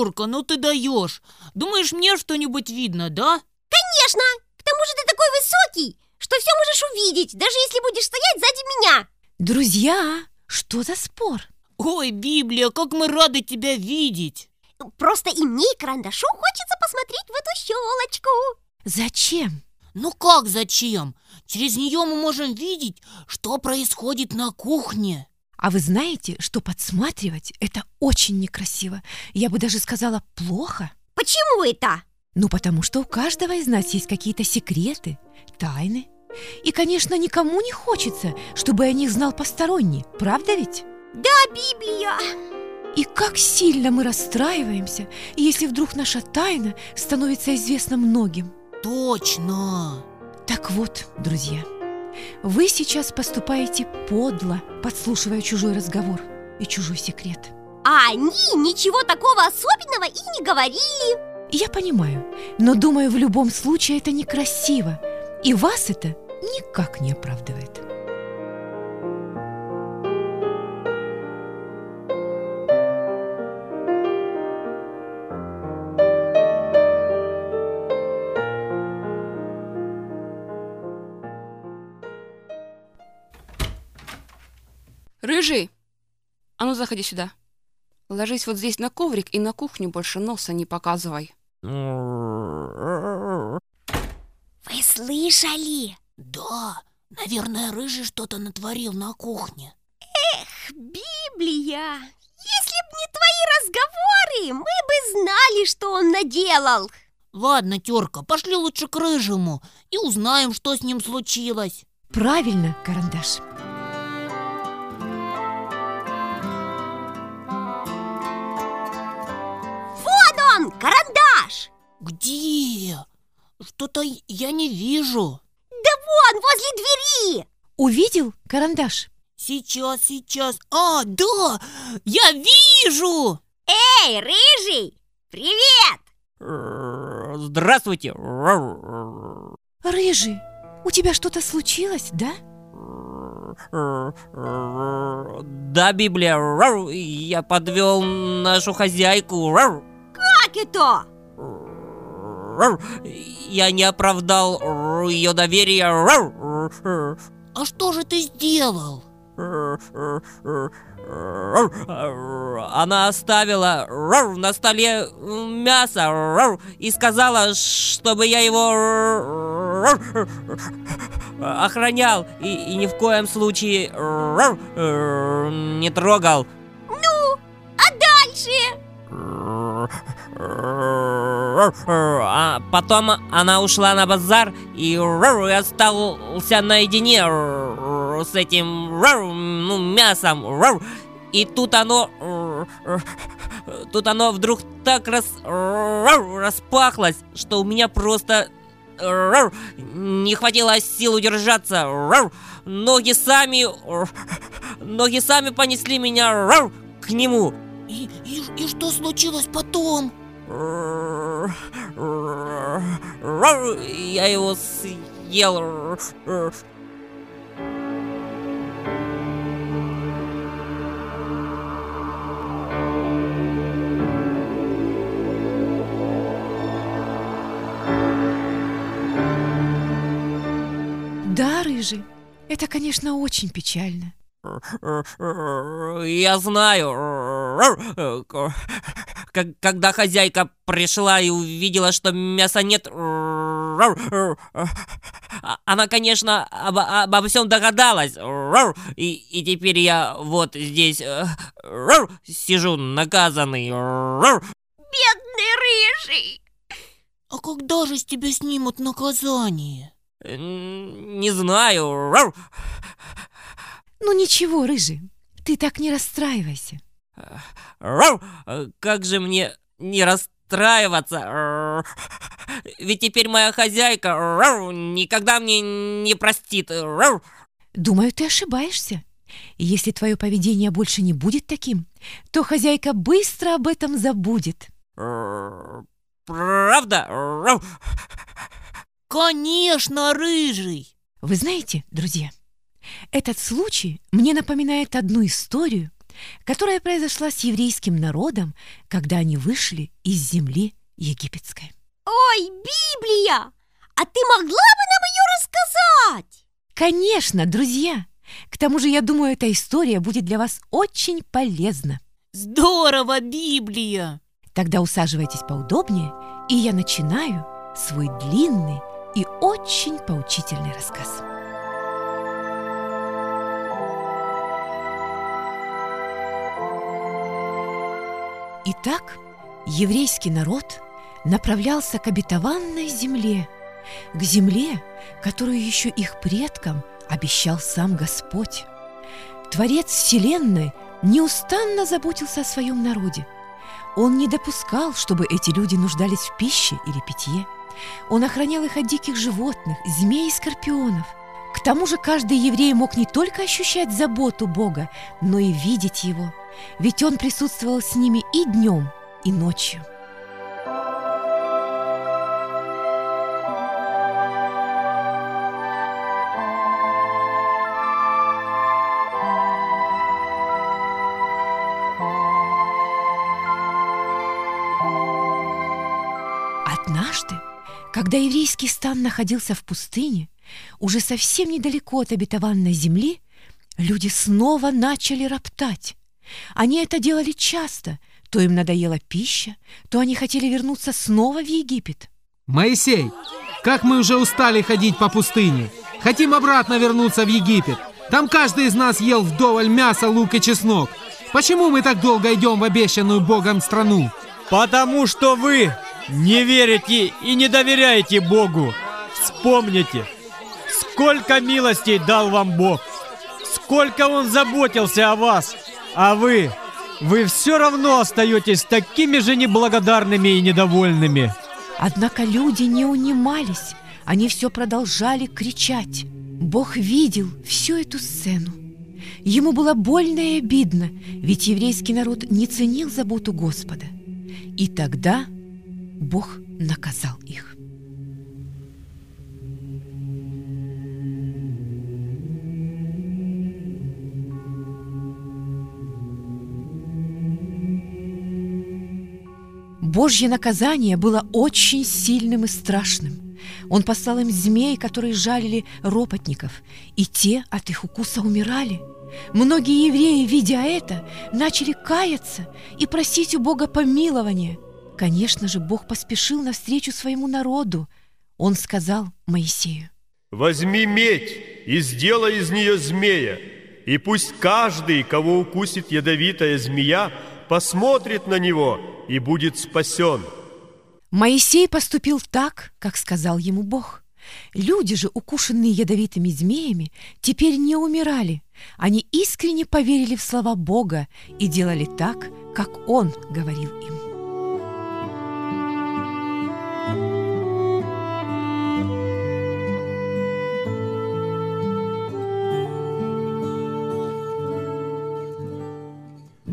Тёрка, ну ты даешь. Думаешь, мне что-нибудь видно, да? Конечно! К тому же ты такой высокий, что все можешь увидеть, даже если будешь стоять сзади меня Друзья, что за спор? Ой, Библия, как мы рады тебя видеть. Просто и мне, и карандашу хочется посмотреть в эту щелочку Зачем? Ну как зачем? Через нее мы можем видеть, что происходит на кухне. А вы знаете, что подсматривать – это очень некрасиво. Я бы даже сказала плохо. Почему это? Ну, потому что у каждого из нас есть какие-то секреты, тайны. И, конечно, никому не хочется, чтобы о них знал посторонний. Правда ведь? Да, Библия И как сильно мы расстраиваемся, если вдруг наша тайна становится известна многим. Точно. Так вот, друзья, вы сейчас поступаете подло, подслушивая чужой разговор и чужой секрет. А они ничего такого особенного и не говорили Я понимаю, но думаю, в любом случае это некрасиво, и вас это никак не оправдывает. Рыжий! А ну заходи сюда. Ложись вот здесь на коврик и на кухню больше носа не показывай. Вы слышали? Да, наверное, Рыжий что-то натворил на кухне. Эх, Библия Если б не твои разговоры, мы бы знали, что он наделал Ладно, Терка, пошли лучше к Рыжему и узнаем, что с ним случилось. Правильно, карандаш. Где? Что-то я не вижу. Да вон, возле двери Увидел карандаш? Сейчас, сейчас. А, да, я вижу! Эй, рыжий, привет! Здравствуйте! Рыжий, у тебя что-то случилось, да? Да, Библия, я подвел нашу хозяйку. Как это? Я не оправдал ее доверие. А что же ты сделал? Она оставила на столе мясо и сказала, чтобы я его охранял и, и ни в коем случае не трогал. А дальше? А потом она ушла на базар, и я остался наедине с этим ну, мясом. И тут оно... Тут оно вдруг так рас, распахлось, что у меня просто не хватило сил удержаться. Ноги сами... Ноги сами понесли меня к нему. И, и, и что случилось потом? Я его съел. Да, Рыжий, это, конечно, очень печально. Я знаю. Как- Когда хозяйка пришла и увидела, что мяса нет, она, конечно, обо, обо всем догадалась. И, и теперь я вот здесь сижу наказанный. Бедный рыжий А когда же с тебя снимут наказание? Не знаю. Ну ничего, Рыжий, ты так не расстраивайся. Рау! Как же мне не расстраиваться? Ведь теперь моя хозяйка рау, никогда мне не простит. Рау! Думаю, ты ошибаешься. Если твое поведение больше не будет таким, то хозяйка быстро об этом забудет. Правда? Рау! Конечно, Рыжий! Вы знаете, друзья, этот случай мне напоминает одну историю которая произошла с еврейским народом, когда они вышли из земли египетской. Ой, Библия! А ты могла бы нам ее рассказать? Конечно, друзья! К тому же, я думаю, эта история будет для вас очень полезна. Здорово, Библия! Тогда усаживайтесь поудобнее, и я начинаю свой длинный и очень поучительный рассказ. Итак, еврейский народ направлялся к обетованной земле, к земле, которую еще их предкам обещал сам Господь. Творец Вселенной неустанно заботился о своем народе. Он не допускал, чтобы эти люди нуждались в пище или питье. Он охранял их от диких животных, змей и скорпионов. К тому же каждый еврей мог не только ощущать заботу Бога, но и видеть Его, ведь Он присутствовал с ними и днем, и ночью. Однажды, когда еврейский стан находился в пустыне, уже совсем недалеко от обетованной земли, люди снова начали роптать. Они это делали часто, то им надоела пища, то они хотели вернуться снова в Египет. Моисей, как мы уже устали ходить по пустыне. Хотим обратно вернуться в Египет. Там каждый из нас ел вдоволь мяса, лук и чеснок. Почему мы так долго идем в обещанную Богом страну? Потому что вы не верите и не доверяете Богу. Вспомните, сколько милостей дал вам Бог. Сколько Он заботился о вас. А вы, вы все равно остаетесь такими же неблагодарными и недовольными. Однако люди не унимались, они все продолжали кричать. Бог видел всю эту сцену. Ему было больно и обидно, ведь еврейский народ не ценил заботу Господа. И тогда Бог наказал их. Божье наказание было очень сильным и страшным. Он послал им змей, которые жалили ропотников, и те от их укуса умирали. Многие евреи, видя это, начали каяться и просить у Бога помилования. Конечно же, Бог поспешил навстречу своему народу. Он сказал Моисею, Возьми медь и сделай из нее змея, и пусть каждый, кого укусит ядовитая змея, посмотрит на него и будет спасен. Моисей поступил так, как сказал ему Бог. Люди же, укушенные ядовитыми змеями, теперь не умирали. Они искренне поверили в слова Бога и делали так, как Он говорил им.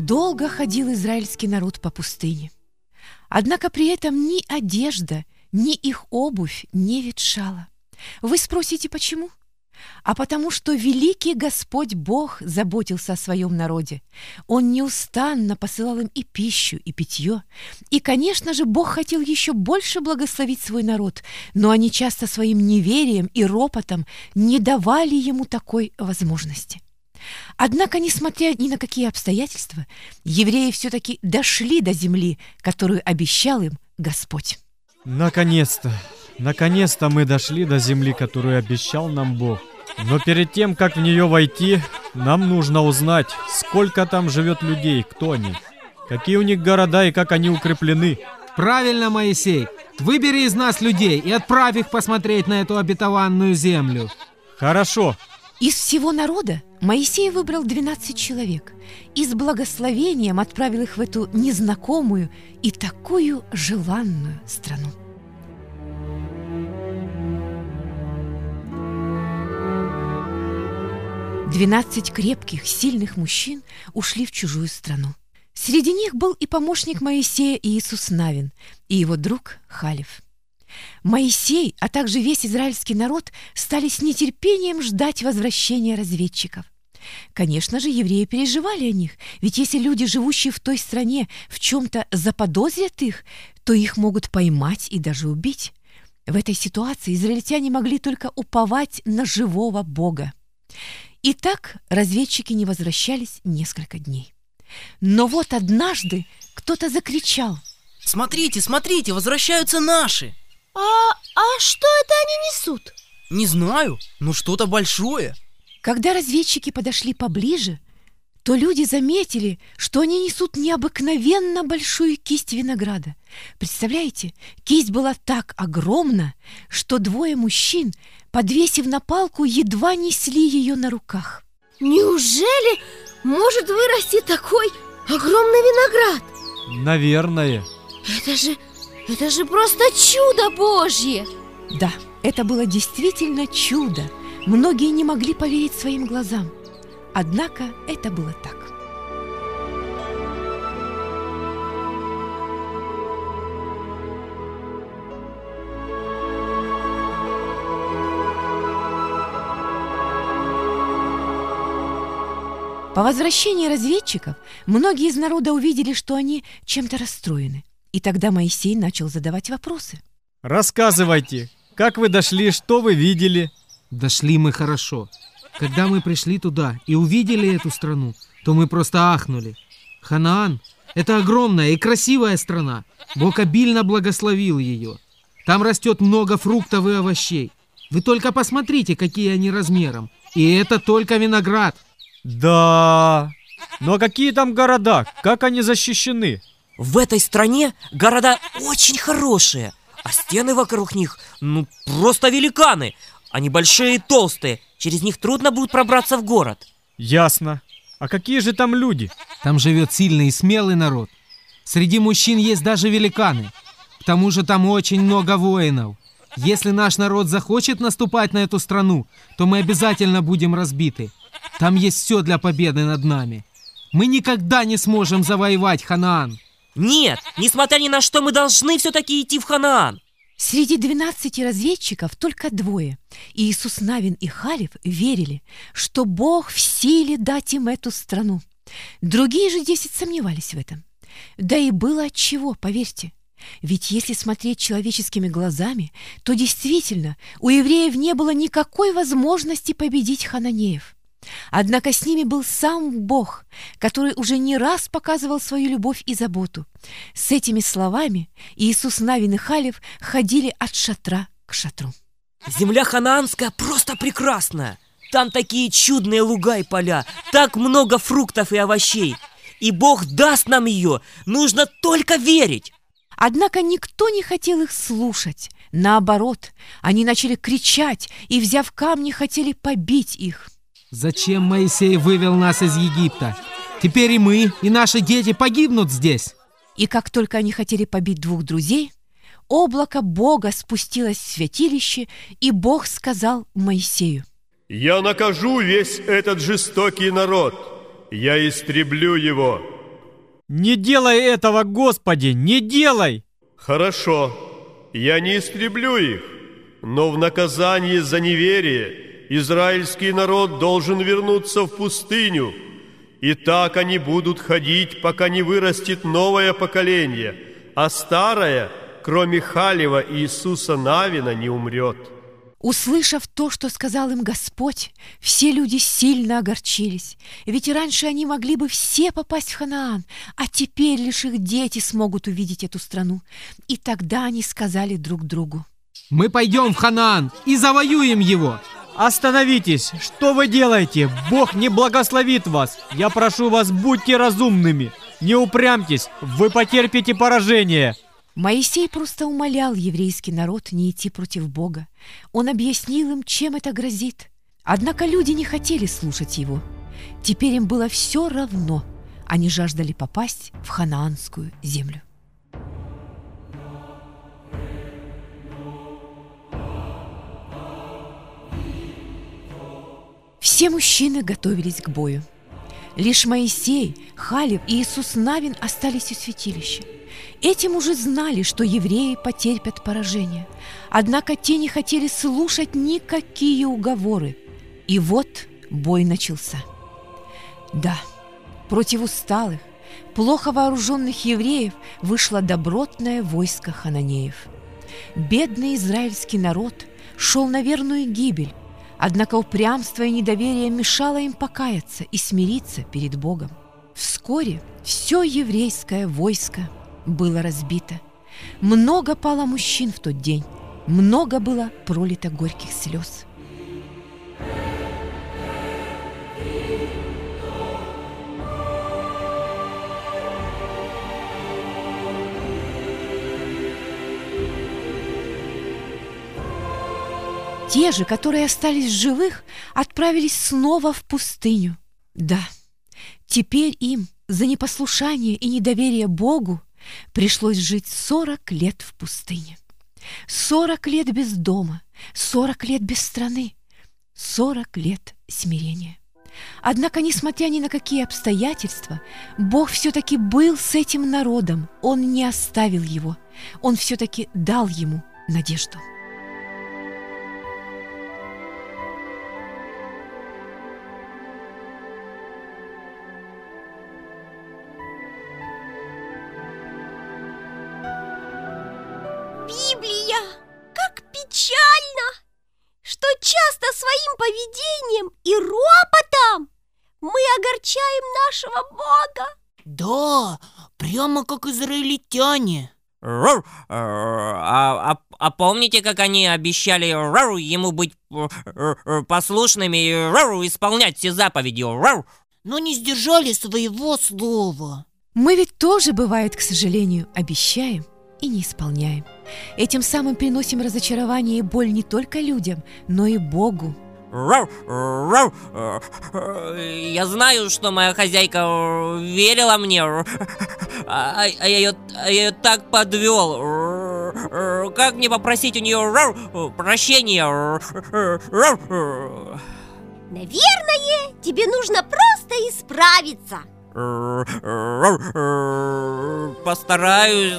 Долго ходил израильский народ по пустыне. Однако при этом ни одежда, ни их обувь не ветшала. Вы спросите, почему? А потому что великий Господь Бог заботился о своем народе. Он неустанно посылал им и пищу, и питье. И, конечно же, Бог хотел еще больше благословить свой народ, но они часто своим неверием и ропотом не давали ему такой возможности. Однако, несмотря ни на какие обстоятельства, евреи все-таки дошли до земли, которую обещал им Господь. Наконец-то, наконец-то мы дошли до земли, которую обещал нам Бог. Но перед тем, как в нее войти, нам нужно узнать, сколько там живет людей, кто они, какие у них города и как они укреплены. Правильно, Моисей. Выбери из нас людей и отправь их посмотреть на эту обетованную землю. Хорошо, Из всего народа Моисей выбрал 12 человек и с благословением отправил их в эту незнакомую и такую желанную страну. Двенадцать крепких, сильных мужчин ушли в чужую страну. Среди них был и помощник Моисея Иисус Навин, и его друг Халев. Моисей, а также весь израильский народ стали с нетерпением ждать возвращения разведчиков. Конечно же, евреи переживали о них, ведь если люди, живущие в той стране, в чем-то заподозрят их, то их могут поймать и даже убить. В этой ситуации израильтяне могли только уповать на живого Бога. И так разведчики не возвращались несколько дней. Но вот однажды кто-то закричал. Смотрите, смотрите, возвращаются наши. А, а что это они несут? Не знаю, но что-то большое. Когда разведчики подошли поближе, то люди заметили, что они несут необыкновенно большую кисть винограда. Представляете, кисть была так огромна, что двое мужчин, подвесив на палку, едва несли ее на руках. Неужели может вырасти такой огромный виноград? Наверное. Это же, это же просто чудо Божье! Да, это было действительно чудо. Многие не могли поверить своим глазам. Однако это было так. По возвращении разведчиков многие из народа увидели, что они чем-то расстроены. И тогда Моисей начал задавать вопросы. Рассказывайте, как вы дошли, что вы видели? Дошли мы хорошо. Когда мы пришли туда и увидели эту страну, то мы просто ахнули. Ханаан – это огромная и красивая страна. Бог обильно благословил ее. Там растет много фруктов и овощей. Вы только посмотрите, какие они размером. И это только виноград. Да. Но какие там города? Как они защищены? В этой стране города очень хорошие, а стены вокруг них, ну, просто великаны. Они большие и толстые, через них трудно будет пробраться в город. Ясно. А какие же там люди? Там живет сильный и смелый народ. Среди мужчин есть даже великаны. К тому же там очень много воинов. Если наш народ захочет наступать на эту страну, то мы обязательно будем разбиты. Там есть все для победы над нами. Мы никогда не сможем завоевать Ханаан. Нет, несмотря ни на что, мы должны все-таки идти в Ханаан. Среди двенадцати разведчиков только двое, Иисус Навин и Халев, верили, что Бог в силе дать им эту страну. Другие же десять сомневались в этом. Да и было от чего, поверьте. Ведь если смотреть человеческими глазами, то действительно у евреев не было никакой возможности победить хананеев. Однако с ними был сам Бог, который уже не раз показывал свою любовь и заботу. С этими словами Иисус Навин и Халев ходили от шатра к шатру. Земля ханаанская просто прекрасная. Там такие чудные луга и поля, так много фруктов и овощей. И Бог даст нам ее, нужно только верить. Однако никто не хотел их слушать. Наоборот, они начали кричать и, взяв камни, хотели побить их. Зачем Моисей вывел нас из Египта? Теперь и мы, и наши дети погибнут здесь. И как только они хотели побить двух друзей, облако Бога спустилось в святилище, и Бог сказал Моисею. «Я накажу весь этот жестокий народ, я истреблю его». Не делай этого, Господи, не делай! Хорошо, я не истреблю их, но в наказание за неверие израильский народ должен вернуться в пустыню. И так они будут ходить, пока не вырастет новое поколение, а старое, кроме Халева и Иисуса Навина, не умрет. Услышав то, что сказал им Господь, все люди сильно огорчились, ведь раньше они могли бы все попасть в Ханаан, а теперь лишь их дети смогут увидеть эту страну. И тогда они сказали друг другу. Мы пойдем в Ханаан и завоюем его. Остановитесь! Что вы делаете? Бог не благословит вас! Я прошу вас, будьте разумными! Не упрямьтесь! Вы потерпите поражение! Моисей просто умолял еврейский народ не идти против Бога. Он объяснил им, чем это грозит. Однако люди не хотели слушать его. Теперь им было все равно. Они жаждали попасть в ханаанскую землю. Все мужчины готовились к бою. Лишь Моисей, Халев и Иисус Навин остались у святилища. Этим уже знали, что евреи потерпят поражение. Однако те не хотели слушать никакие уговоры. И вот бой начался. Да, против усталых, плохо вооруженных евреев вышло добротное войско хананеев. Бедный израильский народ шел на верную гибель, однако упрямство и недоверие мешало им покаяться и смириться перед Богом. Вскоре все еврейское войско было разбито. Много пало мужчин в тот день, много было пролито горьких слез. Те же, которые остались живых, отправились снова в пустыню. Да, теперь им за непослушание и недоверие Богу пришлось жить сорок лет в пустыне. Сорок лет без дома, сорок лет без страны, сорок лет смирения. Однако, несмотря ни на какие обстоятельства, Бог все-таки был с этим народом, Он не оставил его, Он все-таки дал ему надежду. Как израильтяне. Рур. А, а- а помните, как они обещали рур, ему быть р- р- послушными и рур, исполнять все заповеди? Рур. Но не сдержали своего слова. Мы ведь тоже, бывает, к сожалению, обещаем и не исполняем. Этим самым приносим разочарование и боль не только людям, но и Богу. Рур. Я знаю, что моя хозяйка верила мне, р, а, а я ее, а я ее так подвел. Р, Как мне попросить у нее прощения? Рур. Наверное, тебе нужно просто исправиться. Постараюсь.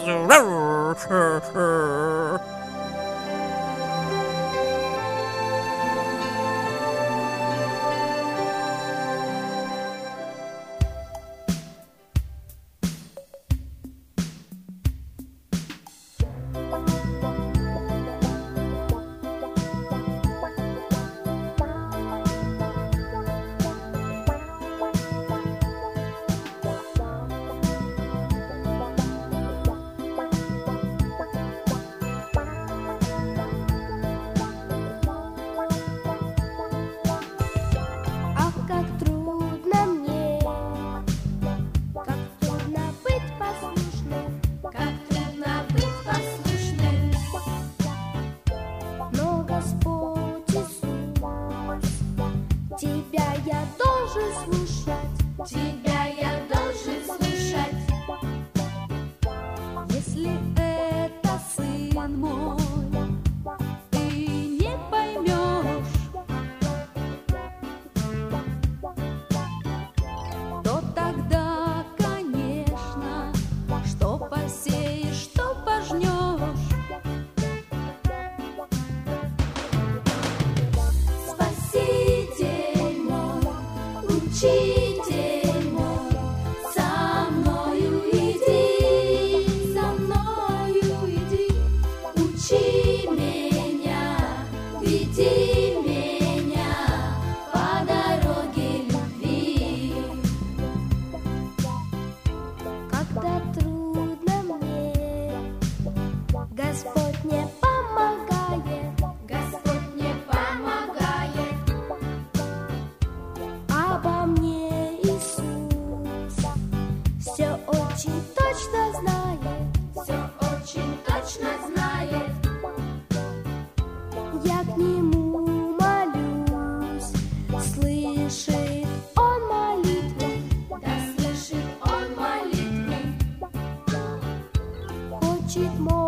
Слушать, more.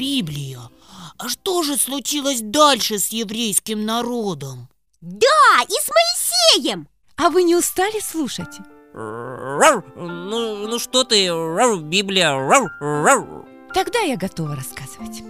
Библия, а что же случилось дальше с еврейским народом? Да, и с Моисеем! А вы не устали слушать? Ну, ну что ты, Библия, Тогда я готова рассказывать.